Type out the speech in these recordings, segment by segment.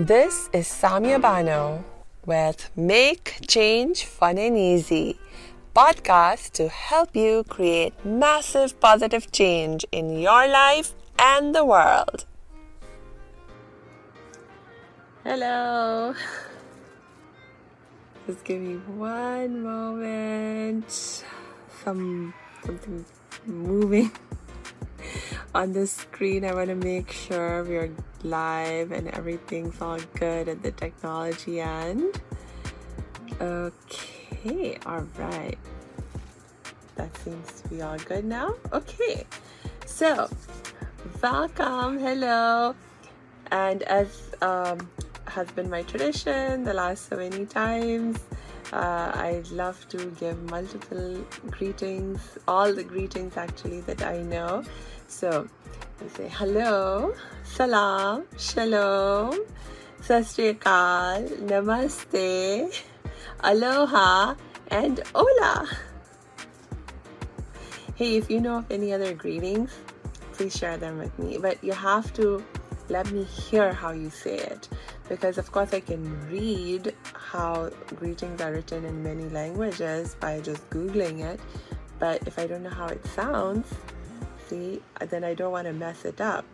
This is Samia Bano with Make Change Fun and Easy podcast to help you create massive positive change in your life and the world. Hello. Just give me one moment. Some something moving on the screen. I want to make sure we're live and everything's all good at the technology end. Okay, all right. That seems to be all good now. Okay, so welcome, hello, and as um, has been my tradition the last so many times. Uh, I love to give multiple greetings, all the greetings actually that I know. So Say hello, salam, shalom, Sat Sri Akal, namaste, aloha, and hola. Hey, if you know of any other greetings, please share them with me. But you have to let me hear how you say it. Because of course I can read how greetings are written in many languages by just googling it. But if I don't know how it sounds then I don't want to mess it up.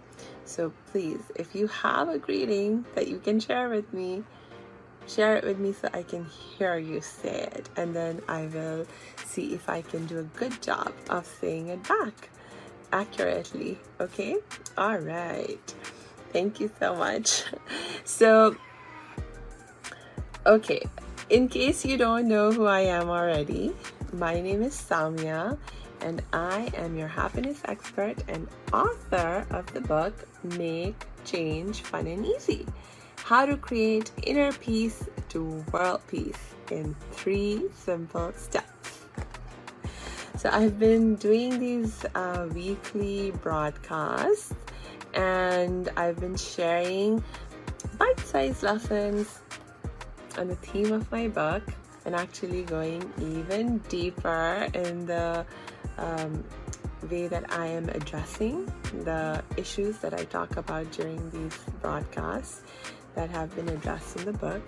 So please if you have a greeting that you can share with me share it with me so I can hear you say it and then I will see if I can do a good job of saying it back accurately okay? All right. Thank you so much. So, okay, in case you don't know who I am already, my name is Samia, and I am your happiness expert and author of the book Make Change Fun and Easy How to Create Inner Peace to World Peace in three simple steps. So, I've been doing these uh, weekly broadcasts and I've been sharing bite sized lessons on the theme of my book and actually going even deeper in the um, way that I am addressing the issues that I talk about during these broadcasts that have been addressed in the book.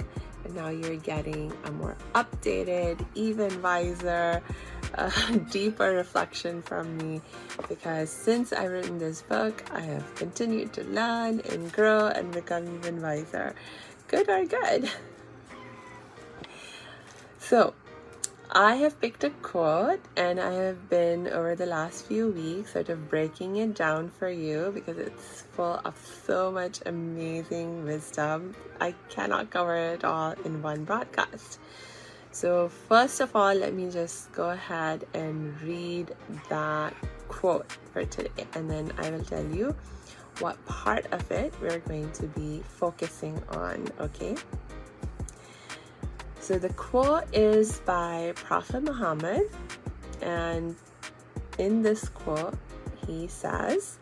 And now you're getting a more updated, even wiser, uh, deeper reflection from me because since I've written this book, I have continued to learn and grow and become even wiser. Good or good? So, I have picked a quote and I have been over the last few weeks sort of breaking it down for you because it's full of so much amazing wisdom. I cannot cover it all in one broadcast. So, first of all, let me just go ahead and read that quote for today, and then I will tell you what part of it we're going to be focusing on, okay? So, the quote is by Prophet Muhammad, and in this quote, he says,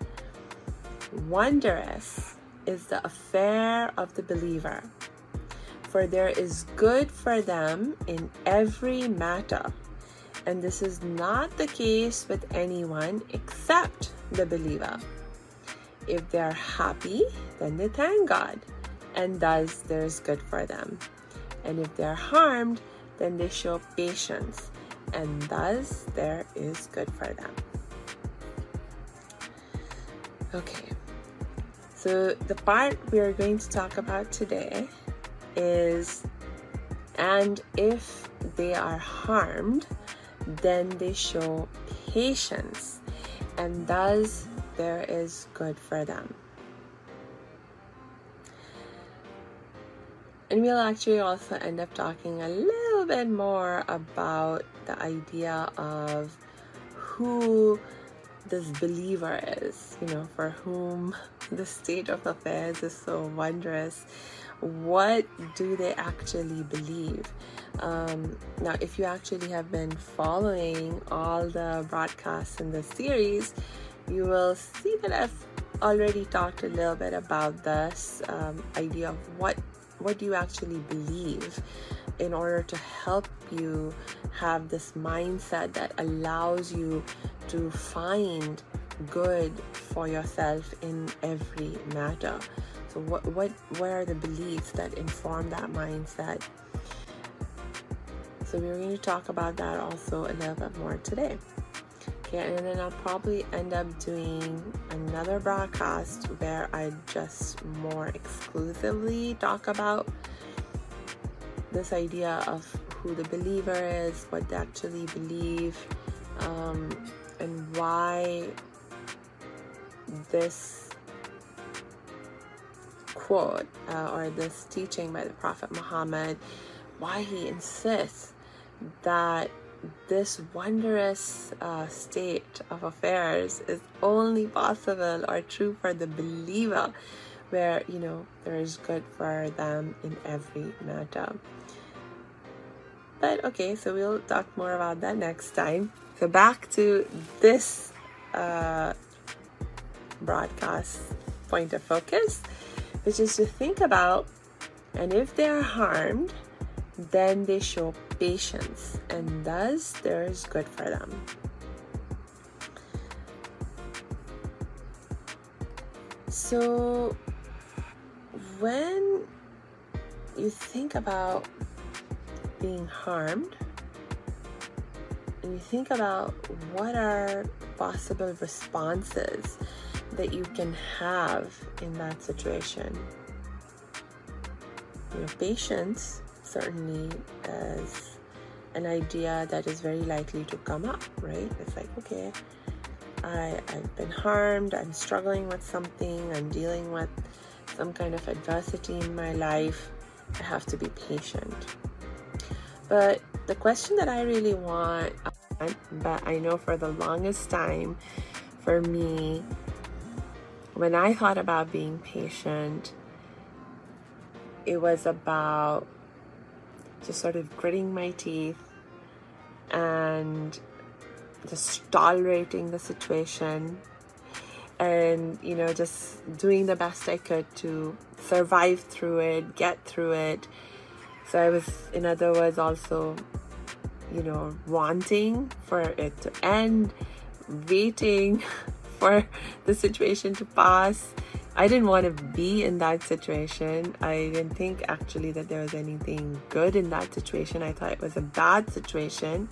Wondrous is the affair of the believer for there is good for them in every matter. And this is not the case with anyone except the believer. If they are happy, then they thank God, and thus there is good for them. And if they are harmed, then they show patience, and thus there is good for them. Okay, so the part we are going to talk about today is, and if they are harmed, then they show patience, and thus there is good for them. And we'll actually also end up talking a little bit more about the idea of who this believer is, you know, for whom the state of affairs is so wondrous what do they actually believe? Um, now, if you actually have been following all the broadcasts in the series, you will see that I've already talked a little bit about this um, idea of what what do you actually believe in order to help you have this mindset that allows you to find good for yourself in every matter So what what what are the beliefs that inform that mindset? So we're going to talk about that also a little bit more today. And then I'll probably end up doing another broadcast where I just more exclusively talk about this idea of who the believer is, what they actually believe, um, and why this quote uh, or this teaching by the Prophet Muhammad, why he insists that this wondrous uh, state of affairs is only possible or true for the believer, where you know there is good for them in every matter. But okay, so we'll talk more about that next time. So back to this uh, broadcast point of focus, which is to think about, and if they are harmed, then they show patience, and thus there is good for them. So, when you think about being harmed, and you think about what are possible responses that you can have in that situation, you know, patience certainly as an idea that is very likely to come up, right? It's like, okay, I, I've been harmed, I'm struggling with something, I'm dealing with some kind of adversity in my life. I have to be patient. But the question that I really want, but I know for the longest time for me, when I thought about being patient, it was about just sort of gritting my teeth and just tolerating the situation and you know just doing the best i could to survive through it get through it. So i was in other words also you know wanting for it to end waiting for the situation to pass I didn't want to be in that situation. I didn't think actually that there was anything good in that situation. I thought it was a bad situation.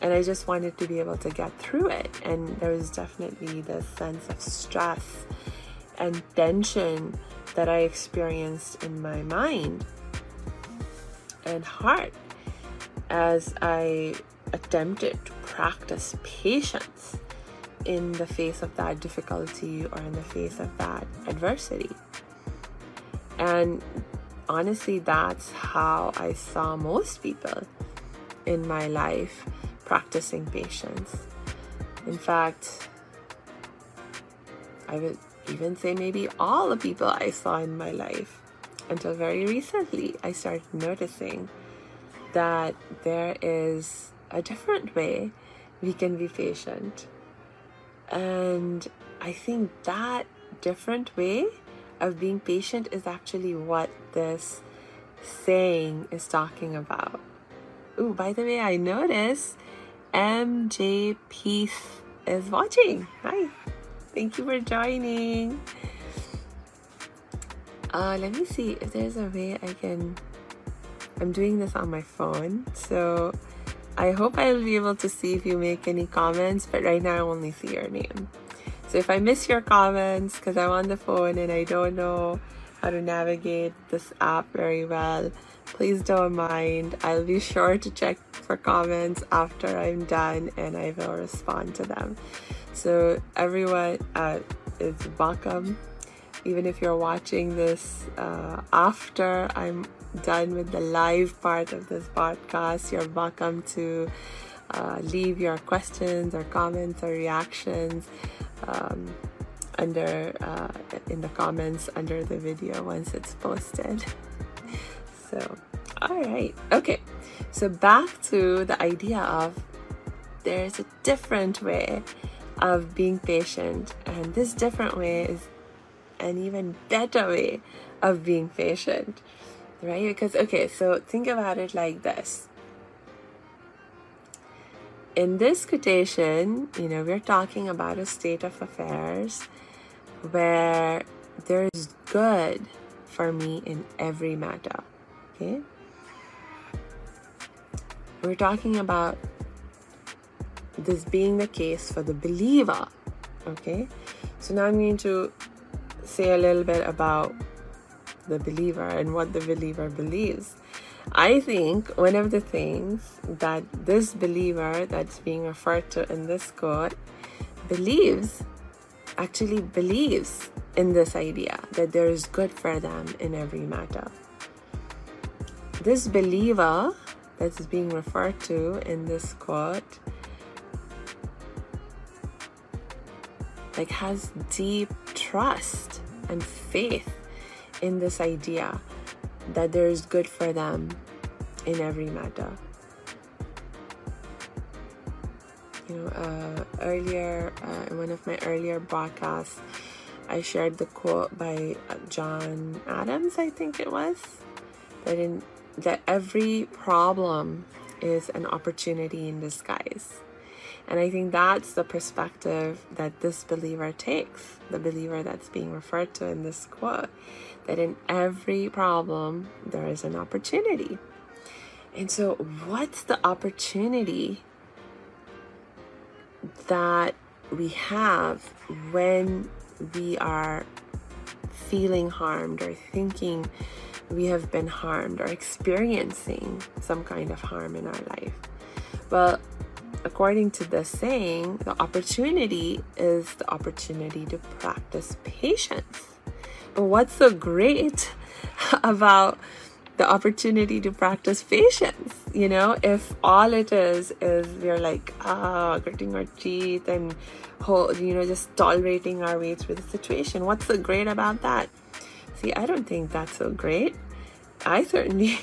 And I just wanted to be able to get through it. And there was definitely this sense of stress and tension that I experienced in my mind and heart as I attempted to practice patience in the face of that difficulty or in the face of that adversity. And honestly, that's how I saw most people in my life practicing patience. In fact, I would even say maybe all the people I saw in my life until very recently, I started noticing that there is a different way we can be patient and I think that different way of being patient is actually what this saying is talking about. Oh, by the way, I noticed MJ Peace is watching. Hi. Thank you for joining. Uh, let me see if there's a way I can. I'm doing this on my phone, so I hope I'll be able to see if you make any comments, but right now I only see your name. So if I miss your comments because I'm on the phone and I don't know how to navigate this app very well, please don't mind. I'll be sure to check for comments after I'm done and I will respond to them. So everyone uh, is welcome. Even if you're watching this uh, after I'm done with the live part of this podcast, you're welcome to uh, leave your questions or comments or reactions um, under uh, in the comments under the video once it's posted. so, all right, okay. So back to the idea of there's a different way of being patient, and this different way is an even better way of being patient right? Because, okay, so think about it like this. In this quotation, you know, we're talking about a state of affairs where there is good for me in every matter. Okay? We're talking about this being the case for the believer. Okay? So now I'm going to say a little bit about the believer and what the believer believes. I think one of the things that this believer that's being referred to in this quote believes actually believes in this idea that there is good for them in every matter. This believer that's being referred to in this quote like has deep trust and faith in this idea that there is good for them in every matter. You know, uh, earlier uh, in one of my earlier broadcasts, I shared the quote by John Adams, I think it was, that in that every problem is an opportunity in disguise. And I think that's the perspective that this believer takes, the believer that's being referred to in this quote, that in every problem there is an opportunity. And so, what's the opportunity that we have when we are feeling harmed or thinking we have been harmed or experiencing some kind of harm in our life? Well, according to the saying, the opportunity is the opportunity to practice patience. What's so great about the opportunity to practice patience? You know, if all it is is we're like, ah, gritting our teeth and you know, just tolerating our way through the situation. What's so great about that? See, I don't think that's so great. I certainly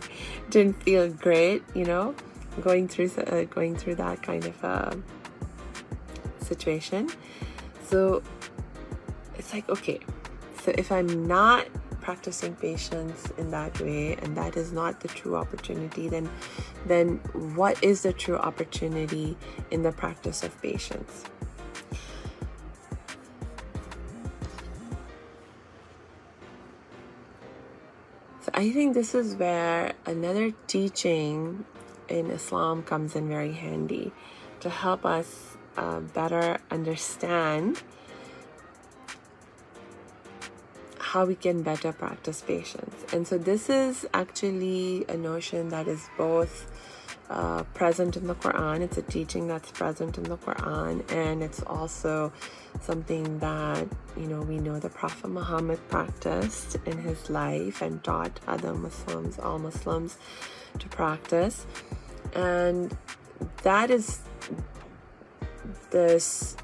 didn't feel great, you know going through uh, going through that kind of uh, situation. So it's like okay, so if I'm not practicing patience in that way and that is not the true opportunity then then what is the true opportunity in the practice of patience? So i think this is where another teaching in Islam comes in very handy to help us uh, better understand how we can better practice patience. And so, this is actually a notion that is both uh, present in the Quran, it's a teaching that's present in the Quran, and it's also something that you know we know the Prophet Muhammad practiced in his life and taught other Muslims, all Muslims, to practice. And that is this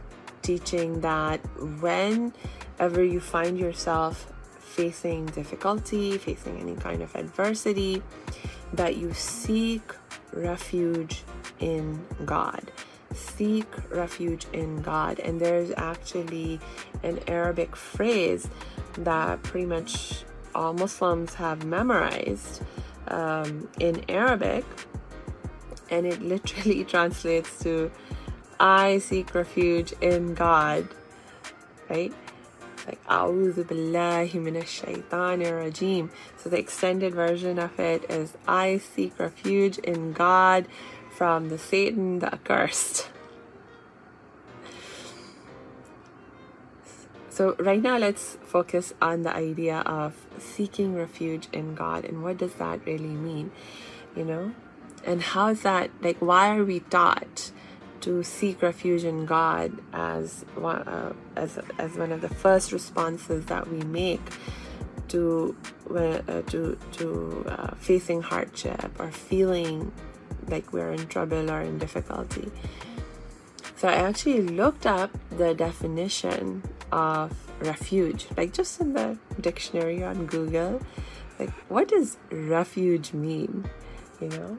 teaching that whenever you find yourself facing difficulty, facing any kind of adversity, that you seek refuge in God. Seek refuge in God. And there's actually an Arabic phrase that pretty much all Muslims have memorized um, in Arabic and it literally translates to I seek refuge in God, right? Like A'udhu billahi minash shaitanir. So the extended version of it is I seek refuge in God from the Satan the accursed. So, right now, let's focus on the idea of seeking refuge in God and what does that really mean? You know, and how is that like why are we taught to seek refuge in god as one uh, as, as one of the first responses that we make to uh, to to uh, facing hardship or feeling like we're in trouble or in difficulty. So i actually looked up the definition of refuge like just in the dictionary on google like what does refuge mean you know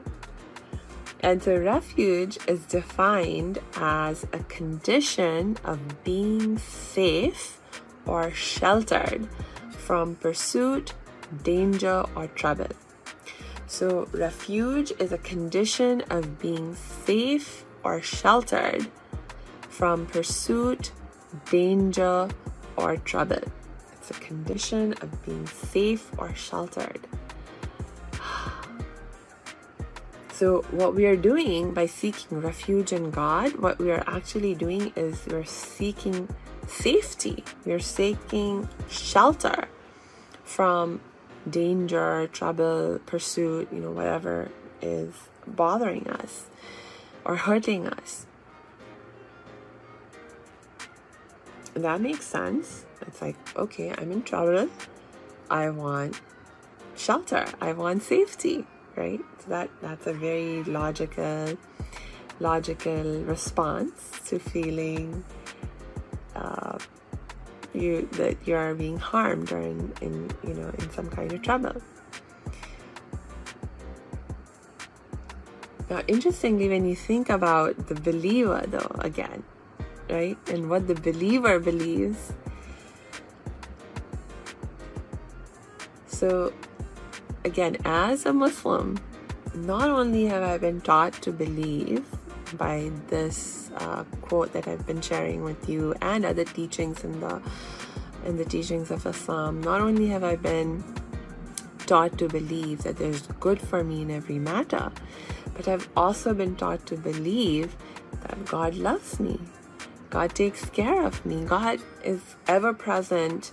and so, refuge is defined as a condition of being safe or sheltered from pursuit, danger, or trouble. So, refuge is a condition of being safe or sheltered from pursuit, danger, or trouble. it's a condition of being safe or sheltered. So, what we are doing by seeking refuge in God, what we are actually doing is we're seeking safety, we're seeking shelter from danger, trouble, pursuit, you know, whatever is bothering us or hurting us. that makes sense. It's like, okay, I'm in trouble. I want shelter. I want safety, right? So that that's a very logical logical response to feeling uh, you that you are being harmed or in, in you know in some kind of trouble. Now, interestingly, when you think about the believer, though, again, right? And what the believer believes. So, again, as a Muslim, not only have I been taught to believe by this uh, quote that I've been sharing with you and other teachings in the in the teachings of Islam, not only have I been taught to believe that there's good for me in every matter, but I've also been taught to believe that God loves me, God takes care of me. God is ever present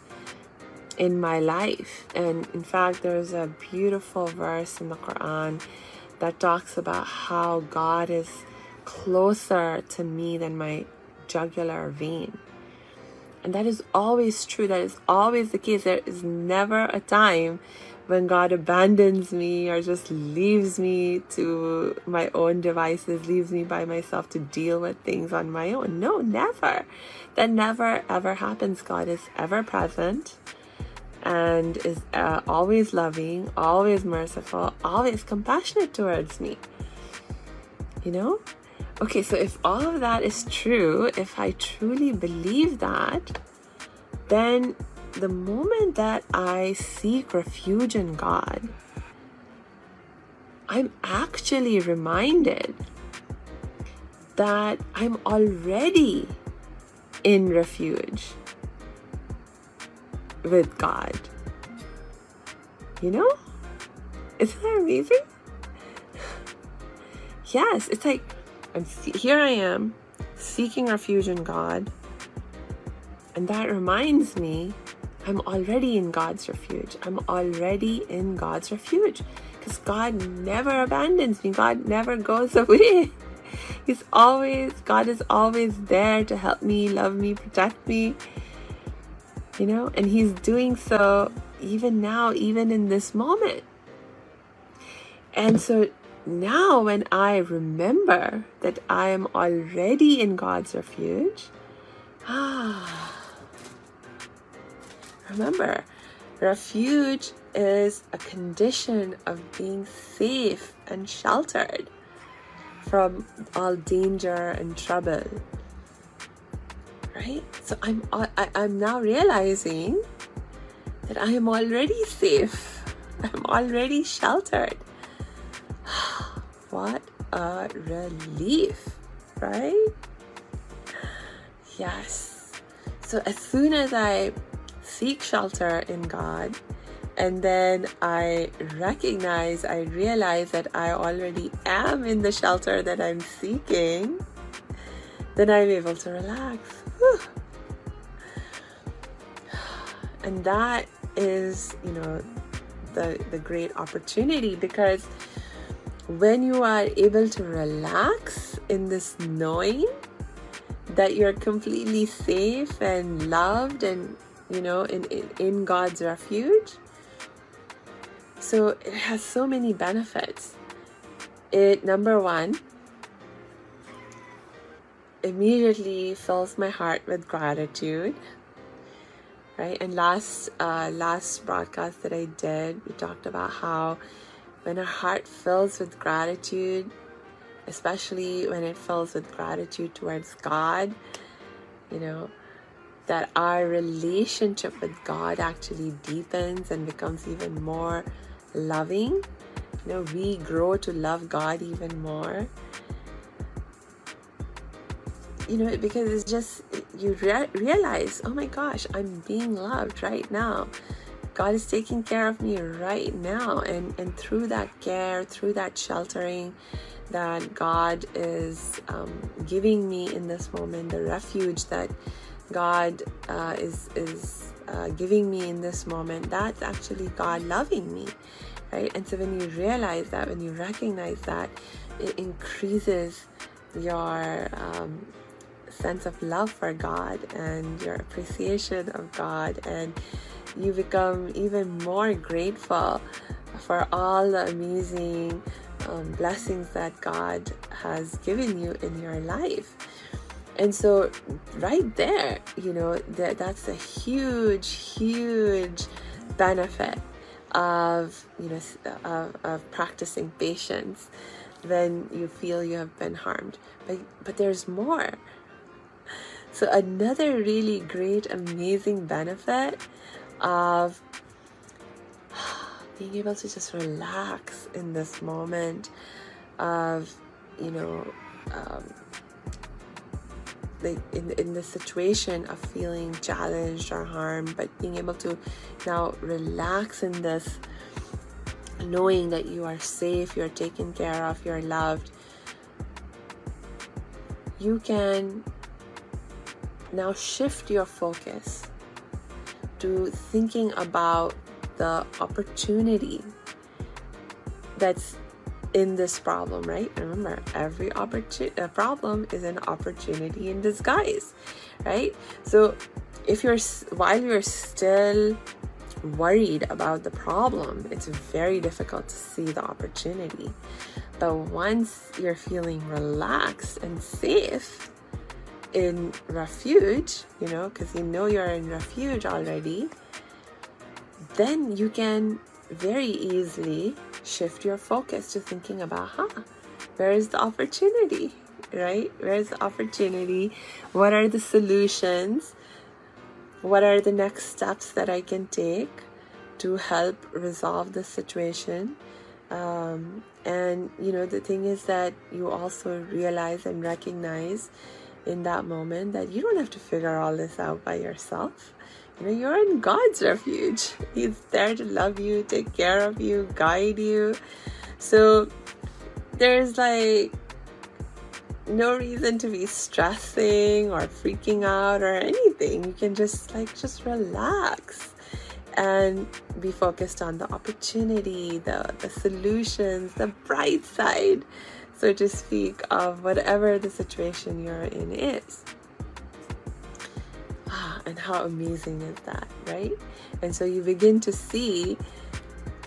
in my life. And in fact, there's a beautiful verse in the Quran that talks about how God is closer to me than my jugular vein. And that is always true. That is always the case. There is never a time when God abandons me or just leaves me to my own devices, leaves me by myself to deal with things on my own. No, never. That never ever happens. God is ever present and is uh, always loving, always merciful, always compassionate towards me. You know? Okay, so if all of that is true, if I truly believe that, then the moment that I seek refuge in God, I'm actually reminded that I'm already in refuge with God. You know? Isn't that amazing? yes, it's like I'm here I am seeking refuge in God. And that reminds me I'm already in God's refuge. I'm already in God's refuge because God never abandons me. God never goes away. He's always, God is always there to help me, love me, protect me. You know, and He's doing so even now, even in this moment. And so now, when I remember that I am already in God's refuge, ah, Remember, refuge is a condition of being safe and sheltered from all danger and trouble. Right? So I'm I, I'm now realizing that I am already safe. I'm already sheltered. what a relief, right? Yes. So as soon as I seek shelter in God. And then I recognize, I realize that I already am in the shelter that I'm seeking. Then I'm able to relax. And that is, you know, the, the great opportunity because when you are able to relax in this knowing that you're completely safe and loved and you know, in, in, in God's refuge. So it has so many benefits. It, number one, immediately fills my heart with gratitude right and last uh, last broadcast that i did we talked about how when our heart fills with gratitude especially when it fills with gratitude towards god you know that our relationship with God actually deepens and becomes even more loving. You know, we grow to love God even more. You know, because it's just, you re- realize, oh my gosh, I'm being loved right now. God is taking care of me right now. And, and through that care, through that sheltering that God is um, giving me in this moment, the refuge that God uh, is, is uh, giving me in this moment, that's actually God loving me, right? And so when you realize that, when you recognize that, it increases your um, sense of love for God and your appreciation of God, and you become even more grateful for all the amazing um, blessings that God has given you in your life. And so, right there, you know, that, that's a huge, huge benefit of, you know, of, of practicing patience when you feel you have been harmed. But, but there's more. So, another really great, amazing benefit of being able to just relax in this moment of, you know, um, like in, in the situation of feeling challenged or harmed, but being able to now relax in this, knowing that you are safe, you're taken care of, you're loved, you can now shift your focus to thinking about the opportunity that's in this problem, right? Remember, every opportunity a problem is an opportunity in disguise, right? So, if you're while you're still worried about the problem, it's very difficult to see the opportunity. But once you're feeling relaxed and safe in refuge, you know, because you know you're in refuge already, then you can very easily shift your focus to thinking about, huh, where is the opportunity, right? Where is the opportunity? What are the solutions? What are the next steps that I can take to help resolve the situation? Um, and you know, the thing is that you also realize and recognize in that moment that you don't have to figure all this out by yourself you know, you're in God's refuge. He's there to love you, take care of you, guide you. So there's like no reason to be stressing or freaking out or anything. You can just like just relax and be focused on the opportunity, the the solutions, the bright side, so to speak, of whatever the situation you're in is and how amazing is that, right? And so you begin to see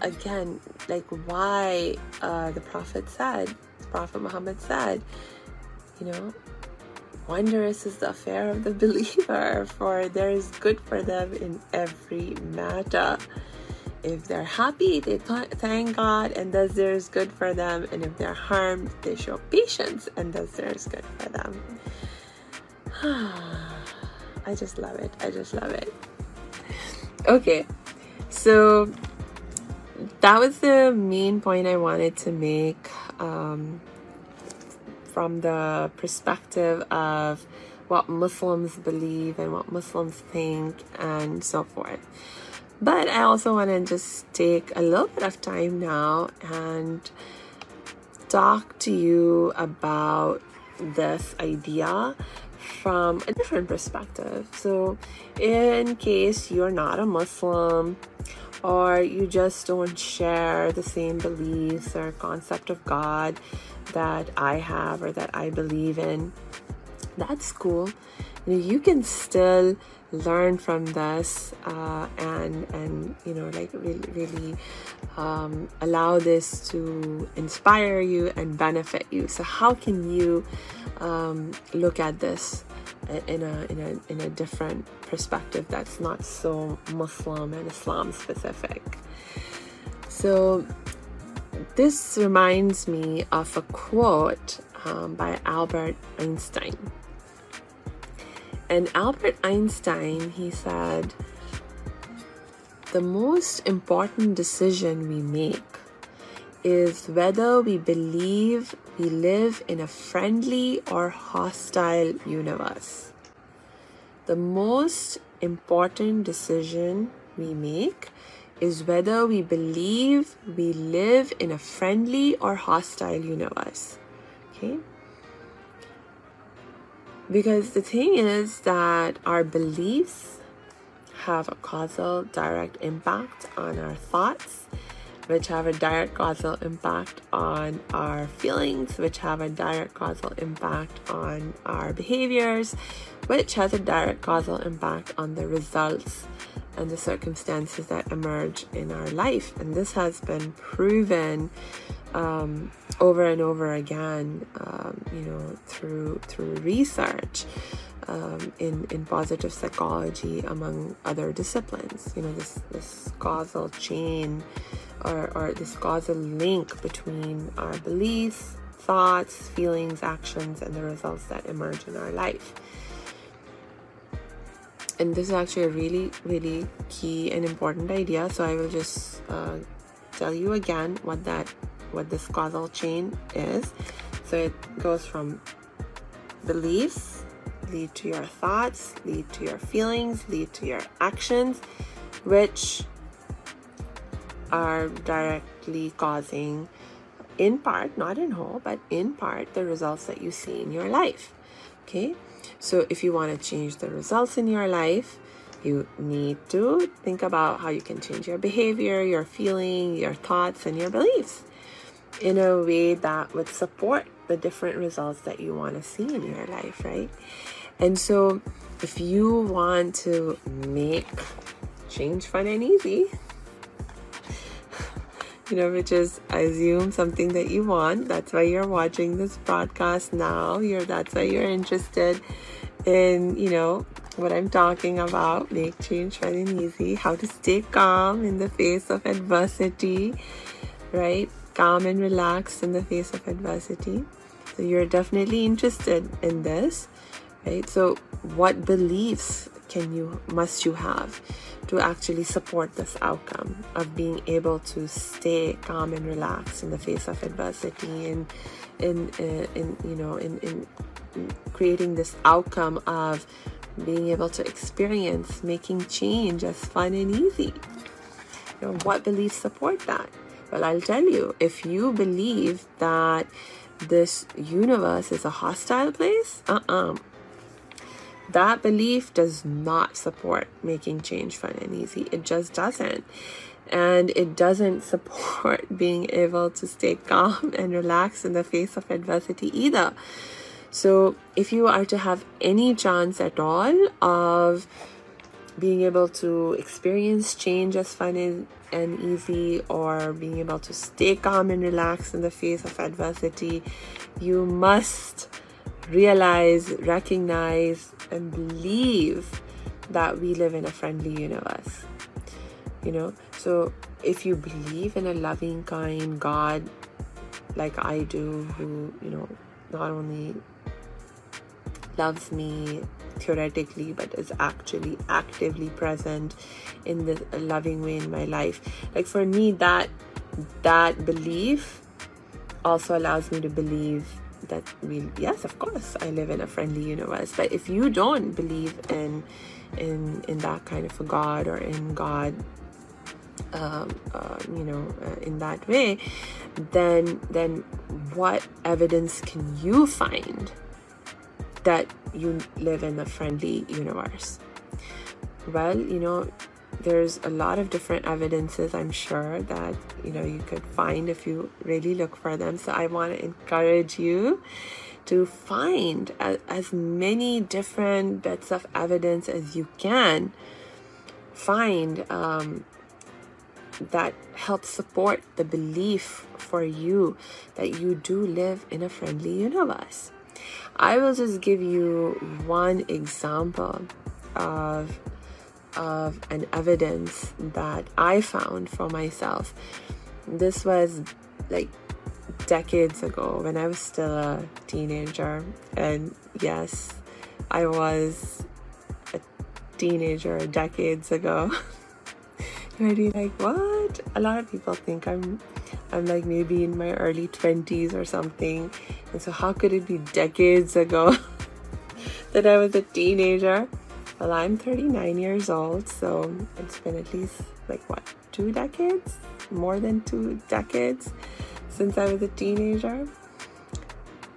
again, like why uh, the Prophet said, Prophet Muhammad said, you know, wondrous is the affair of the believer, for there is good for them in every matter. If they're happy, they thank God, and thus there is good for them. And if they're harmed, they show patience, and thus there is good for them. I just love it. I just love it. Okay, so that was the main point I wanted to make um, from the perspective of what Muslims believe and what Muslims think and so forth. But I also want to just take a little bit of time now and talk to you about this idea from a different perspective. So, in case you're not a Muslim or you just don't share the same beliefs or concept of God that I have or that I believe in, that's cool. You can still learn from this uh, and and you know like really really um, allow this to inspire you and benefit you so how can you um, look at this in a, in a in a different perspective that's not so Muslim and Islam specific. So this reminds me of a quote um, by Albert Einstein. And Albert Einstein, he said, the most important decision we make is whether we believe we live in a friendly or hostile universe. the most important decision we make is whether we believe we live in a friendly or hostile universe. Okay? Because the thing is that our beliefs have a causal direct impact on our thoughts, which have a direct causal impact on our feelings, which have a direct causal impact on our behaviors, which has a direct causal impact on the results and the circumstances that emerge in our life. And this has been proven um, over and over again, um, you know, through through research um, in in positive psychology, among other disciplines. You know, this this causal chain or, or this causal link between our beliefs, thoughts, feelings, actions, and the results that emerge in our life. And this is actually a really, really key and important idea. So I will just uh, tell you again what that what this causal chain is. So it goes from beliefs, lead to your thoughts, lead to your feelings, lead to your actions, which are directly causing, in part, not in whole, but in part, the results that you see in your life. Okay, so if you want to change the results in your life, you need to think about how you can change your behavior, your feeling, your thoughts, and your beliefs in a way that would support the different results that you want to see in your life, right? And so, if you want to make change fun and easy, you know, which is I assume something that you want. That's why you're watching this broadcast now. You're that's why you're interested in, you know, what I'm talking about. Make change fun and easy. How to stay calm in the face of adversity, right? Calm and relaxed in the face of adversity. So you're definitely interested in this, right? So what beliefs can you must you have to actually support this outcome of being able to stay calm and relaxed in the face of adversity and in in, in you know in, in creating this outcome of being able to experience making change as fun and easy you know what beliefs support that well, I'll tell you, if you believe that this universe is a hostile place, uh uh-uh. uh that belief does not support making change fun and easy. It just doesn't. And it doesn't support being able to stay calm and relaxed in the face of adversity either. So, if you are to have any chance at all of being able to experience change as fun and easy or being able to stay calm and relaxed in the face of adversity, you must realize, recognize, and believe that we live in a friendly universe. You know, so if you believe in a loving, kind God like I do, who, you know, not only loves me theoretically but is actually actively present in the loving way in my life. Like for me that that belief also allows me to believe that we yes of course i live in a friendly universe. But if you don't believe in in in that kind of a god or in god um, uh, you know uh, in that way then then what evidence can you find that you live in a friendly universe? Well, you know, there's a lot of different evidences I'm sure that you know you could find if you really look for them. So I want to encourage you to find a, as many different bits of evidence as you can find um, that helps support the belief for you that you do live in a friendly universe. I will just give you one example of of an evidence that I found for myself. This was like decades ago when I was still a teenager. And yes, I was a teenager decades ago. you be like, what? A lot of people think I'm I'm like maybe in my early 20s or something. And so, how could it be decades ago that I was a teenager? Well, I'm 39 years old, so it's been at least like what, two decades? More than two decades since I was a teenager.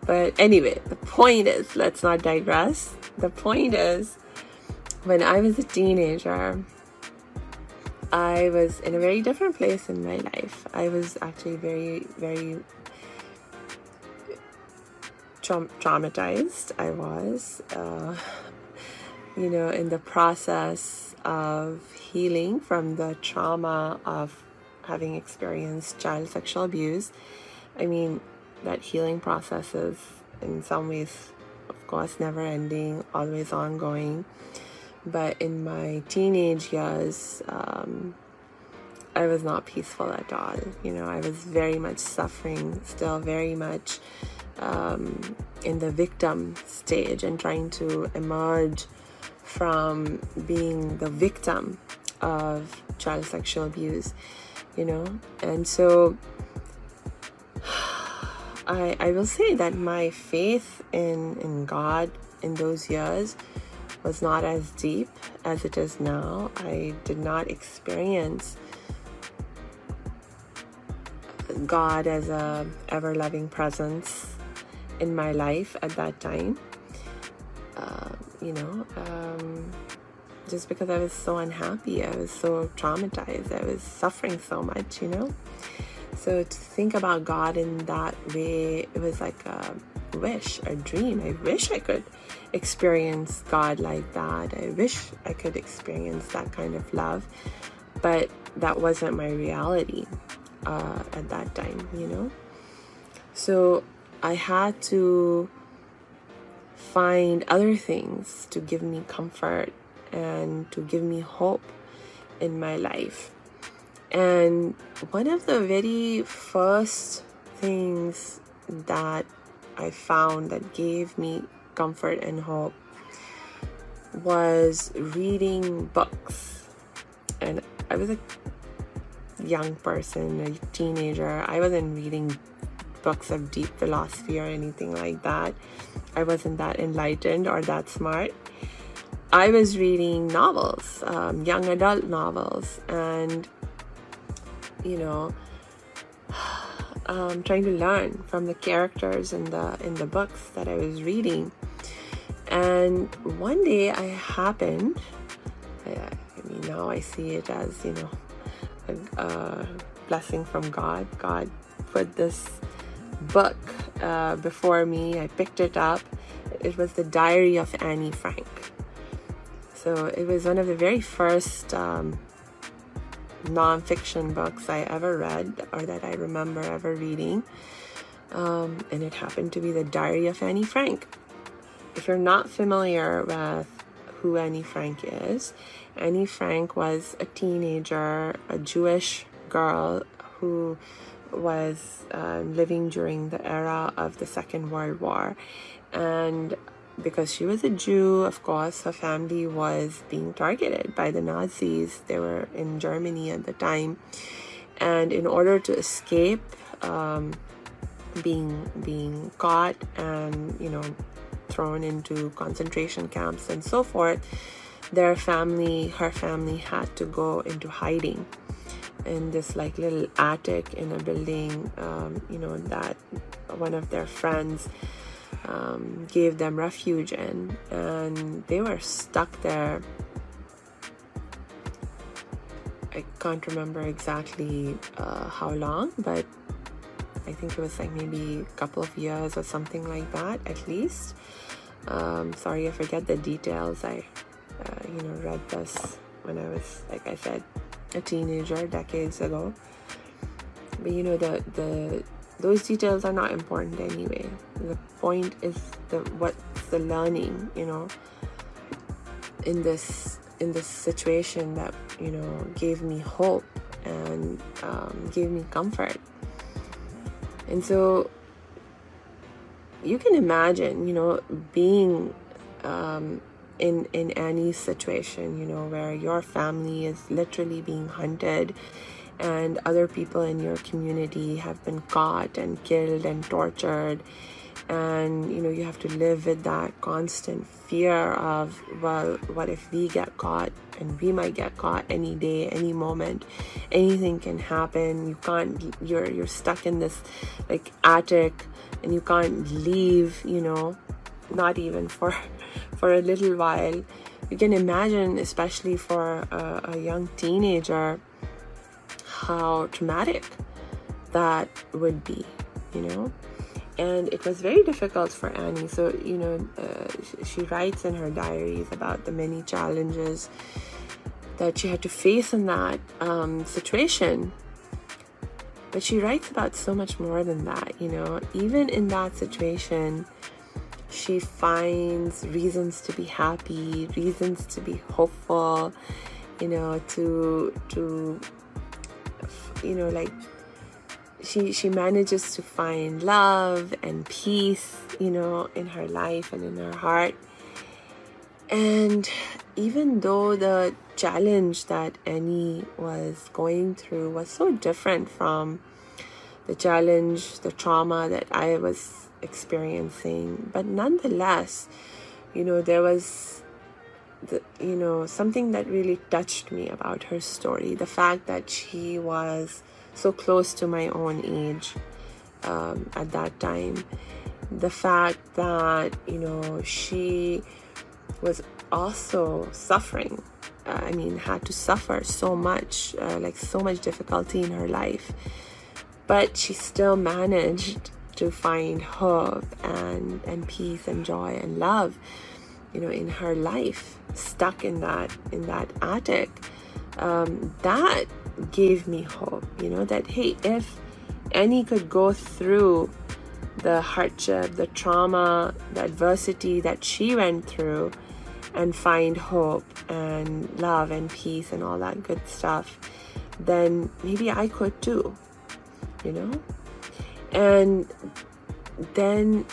But anyway, the point is, let's not digress. The point is, when I was a teenager, I was in a very different place in my life. I was actually very, very tra- traumatized. I was, uh, you know, in the process of healing from the trauma of having experienced child sexual abuse. I mean, that healing process is in some ways, of course, never ending, always ongoing. But in my teenage years, um, I was not peaceful at all. You know, I was very much suffering, still very much um, in the victim stage and trying to emerge from being the victim of child sexual abuse, you know. And so I, I will say that my faith in, in God in those years was not as deep as it is now. I did not experience God as a ever loving presence in my life at that time. Uh, you know, um, just because I was so unhappy, I was so traumatized, I was suffering so much, you know. So to think about God in that way, it was like a wish, a dream. I wish I could experience God like that. I wish I could experience that kind of love, but that wasn't my reality uh, at that time, you know. So I had to find other things to give me comfort and to give me hope in my life. And one of the very first things that I found that gave me comfort and hope was reading books. And I was a young person, a teenager. I wasn't reading books of deep philosophy or anything like that. I wasn't that enlightened or that smart. I was reading novels, um, young adult novels, and you know, um, trying to learn from the characters in the in the books that I was reading. And one day I happened, I, I mean, now I see it as you know, a, a blessing from God. God put this book uh, before me. I picked it up. It was the Diary of Annie Frank. So it was one of the very first um, nonfiction books I ever read or that I remember ever reading. Um, and it happened to be the Diary of Annie Frank. If you're not familiar with who Annie Frank is, Annie Frank was a teenager, a Jewish girl who was uh, living during the era of the Second World War. And because she was a Jew, of course, her family was being targeted by the Nazis. They were in Germany at the time. And in order to escape um, being being caught and you know thrown into concentration camps and so forth, their family, her family, had to go into hiding in this like little attic in a building um, you know that one of their friends um, gave them refuge in and they were stuck there. I can't remember exactly uh, how long but i think it was like maybe a couple of years or something like that at least. Um, sorry i forget the details. I uh, you know read this when i was like i said a teenager decades ago. But you know the the those details are not important anyway. The point is the what's the learning, you know, in this in this situation that you know gave me hope and um, gave me comfort. And so you can imagine, you know, being um, in in Annie's situation, you know, where your family is literally being hunted and other people in your community have been caught and killed and tortured. And you know you have to live with that constant fear of well what if we get caught and we might get caught any day any moment. Anything can happen. You can't you're you're stuck in this like attic and you can't leave you know not even for for a little while. You can imagine especially for a, a young teenager how traumatic that would be you know and it was very difficult for Annie. So, you know, uh, she writes in her diaries about the many challenges that she had to face in that um, situation. But she writes about so much more than that, you know, even in that situation, she finds reasons to be happy, reasons to be hopeful, you know, to, to, you know, like she she manages to find love and peace you know in her life and in her heart. And even though the challenge that Annie was going through was so different from the challenge, the trauma that I was experiencing, but nonetheless, you know, there was the, you know, something that really touched me about her story. The fact that she was so close to my own age um, at that time. The fact that, you know, she was also suffering. Uh, I mean, had to suffer so much, uh, like so much difficulty in her life. But she still managed to find hope and, and peace and joy and love, you know, in her life, stuck in that in that attic. Um, that gave me hope, you know, that hey, if Annie could go through the hardship, the trauma, the adversity that she went through and find hope and love and peace and all that good stuff, then maybe I could too, you know? And then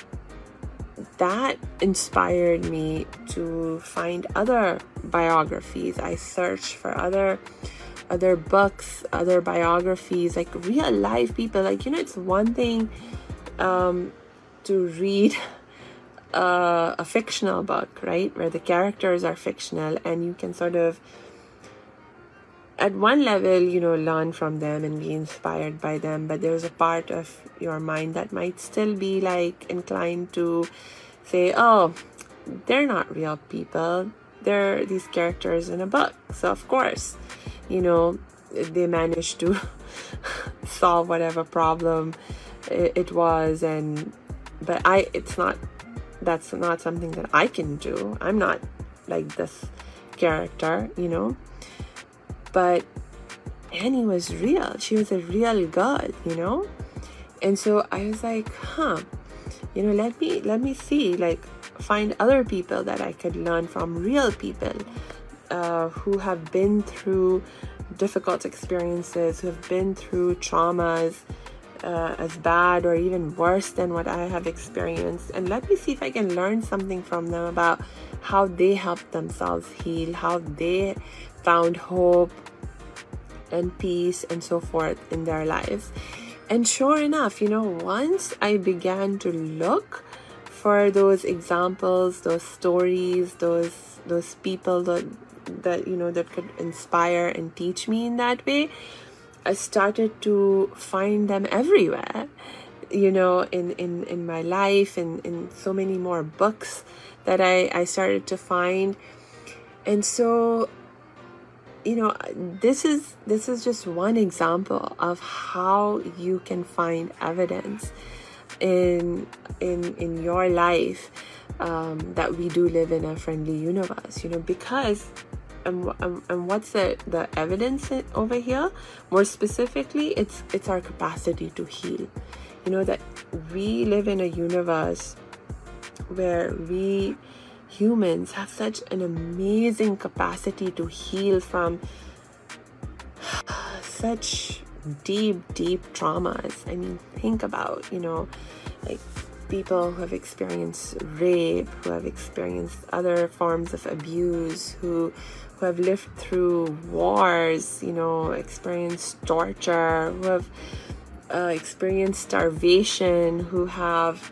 that inspired me to find other biographies. I searched for other other books, other biographies, like real life people. Like, you know, it's one thing um, to read uh, a fictional book, right? Where the characters are fictional and you can sort of, at one level, you know, learn from them and be inspired by them. But there's a part of your mind that might still be like inclined to say, oh, they're not real people. They're these characters in a book. So, of course, you know they managed to solve whatever problem it, was and but i it's not that's not something that i can do i'm not like this character you know but annie was real she was a real girl you know and so i was like huh you know let me let me see like find other people that i could learn from real people uh, who have been through difficult experiences, who have been through traumas uh, as bad or even worse than what I have experienced. And let me see if I can learn something from them about how they helped themselves heal, how they found hope and peace and so forth in their lives. And sure enough, you know, once I began to look for those examples, those stories, those those people that that you know that could inspire and teach me in that way i started to find them everywhere you know in in in my life and in so many more books that i i started to find and so you know this is this is just one example of how you can find evidence in in in your life um, that we do live in a friendly universe you know because and, and, and what's the, the evidence over here? More specifically it's it's our capacity to heal. You know that we live in a universe where we humans have such an amazing capacity to heal from such deep deep traumas. I mean think about you know like people who have experienced rape who have experienced other forms of abuse who who have lived through wars, you know, experienced torture, who have uh, experienced starvation, who have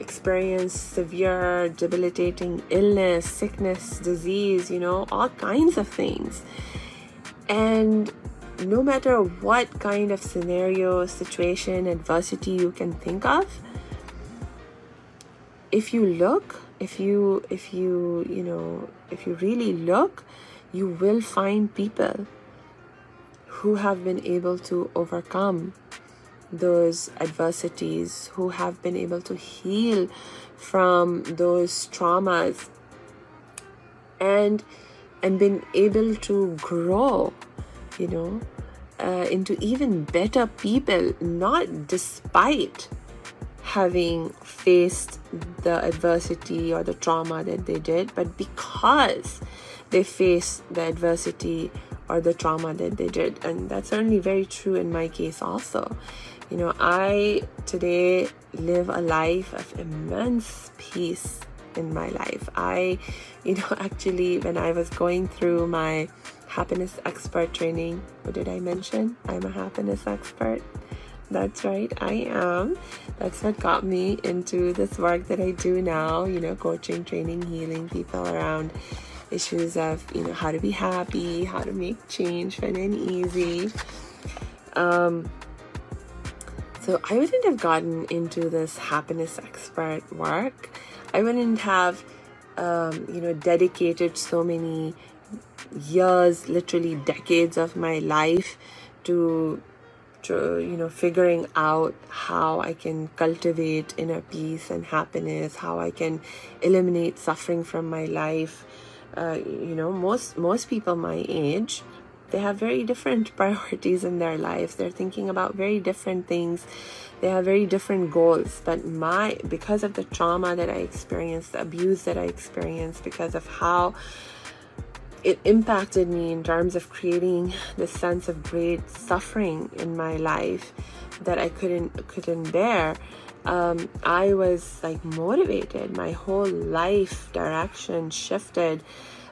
experience severe debilitating illness, sickness, disease, you know, all kinds of things. And no matter what kind of scenario, situation, adversity you can think of, if you look, if you if you, you know, if you really look, you will find people who have been able to overcome those adversities, who have been able to heal from those traumas and and been able to grow, you know, uh, into even better people, not despite having faced the adversity or the trauma that they did, but because they faced the adversity or the trauma that they did. And that's certainly very true in my case, also. You know, I today live a life of immense peace in my life. I, you know, actually, when I was going through my happiness expert training, what did I mention? I'm a happiness expert. That's right, I am. That's what got me into this work that I do now, you know, coaching, training, healing people around issues of, you know, how to be happy, how to make change fun and easy. Um, so I wouldn't have gotten into this happiness expert work. I wouldn't have, um, you know, dedicated so many years, literally decades of my life to, to you know, figuring out how I can cultivate inner peace and happiness, how I can eliminate suffering from my life. Uh, you know, most most people my age they have very different priorities in their lives. They're thinking about very different things. They have very different goals. But my because of the trauma that i experienced the abuse that i experienced because of how it impacted me in terms of creating this sense of great suffering in my life that i couldn't couldn't bear um, i was like motivated. My whole life direction shifted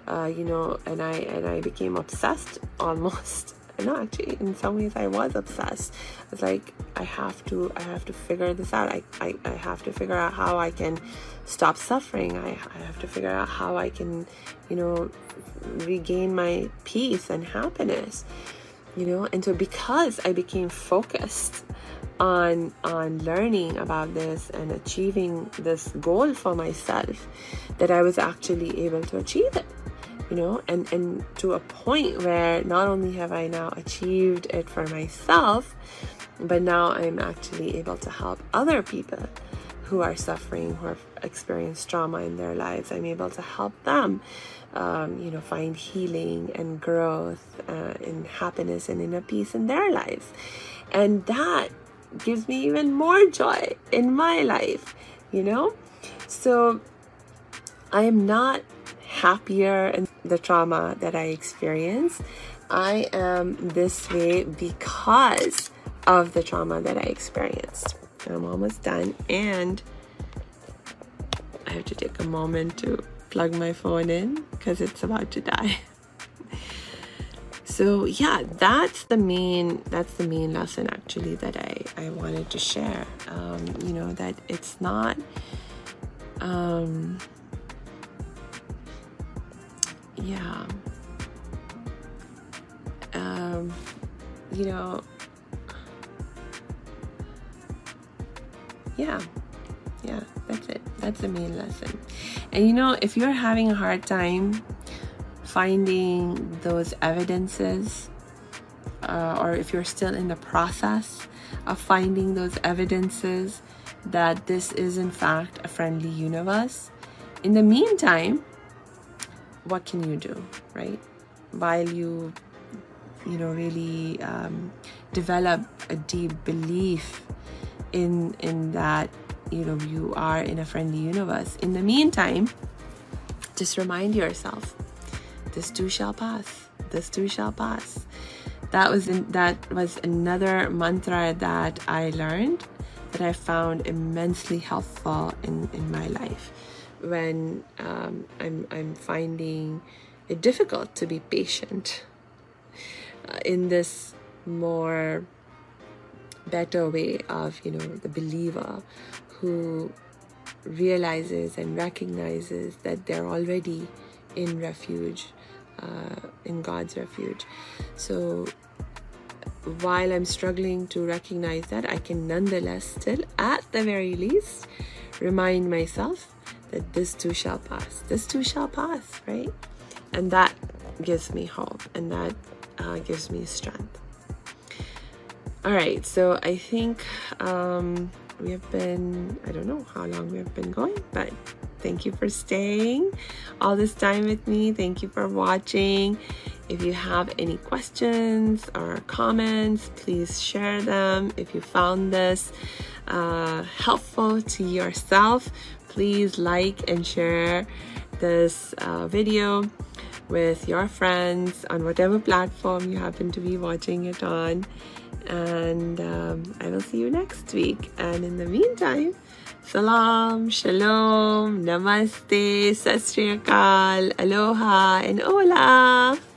uh, you know, and I and I became obsessed almost. No, actually, in some ways, I was obsessed. It's like I have to, I have to figure this out. I, I, I have to figure out how I can stop suffering. I, I have to figure out how I can, you know, regain my peace and happiness. You know, and so because I became focused on on learning about this and achieving this goal for myself, that I was actually able to achieve it you know and and to a point where not only have i now achieved it for myself but now i'm actually able to help other people who are suffering who have experienced trauma in their lives. I'm able to help them um, you know find healing and growth uh, and happiness and inner peace in their lives. And that gives me even more joy in my life you know? So i am not happier in the trauma that I experienced. I am this way because of the trauma that I experienced. I'm almost done and I have to take a moment to plug my phone in because it's about to die. so yeah, that's the main that's the main lesson actually that I I wanted to share. Um, you know that it's not um, yeah. Um you know yeah yeah that's it. That's the main lesson. And you know if you're having a hard time finding those evidences uh, or if you're still in the process of finding those evidences that this is in fact a friendly universe in the meantime what can you do, right? While you, you know, really um, develop a deep belief in in that you know you are in a friendly universe. In the meantime, just remind yourself, this too shall pass. This too shall pass. That was in, that was another mantra that I learned that I found immensely helpful in, in my life when um, I'm, I'm finding it difficult to be patient uh, in this more better way of you know the believer who realizes and recognizes that they're already in refuge, uh, in God's refuge. So while I'm struggling to recognize that, I can nonetheless still, at the very least, remind myself that this too shall pass. This too shall pass, right? And that gives me hope and that uh, gives me strength. All right, so I think um, we have been, I don't know how long we have been going, but thank you for staying all this time with me. Thank you for watching. If you have any questions or comments, please share them. If you found this uh, helpful to yourself, please like and share this uh, video with your friends on whatever platform you happen to be watching it on. And um, I will see you next week. And in the meantime, salam, shalom, namaste, Sat Sri Akal, aloha, and hola.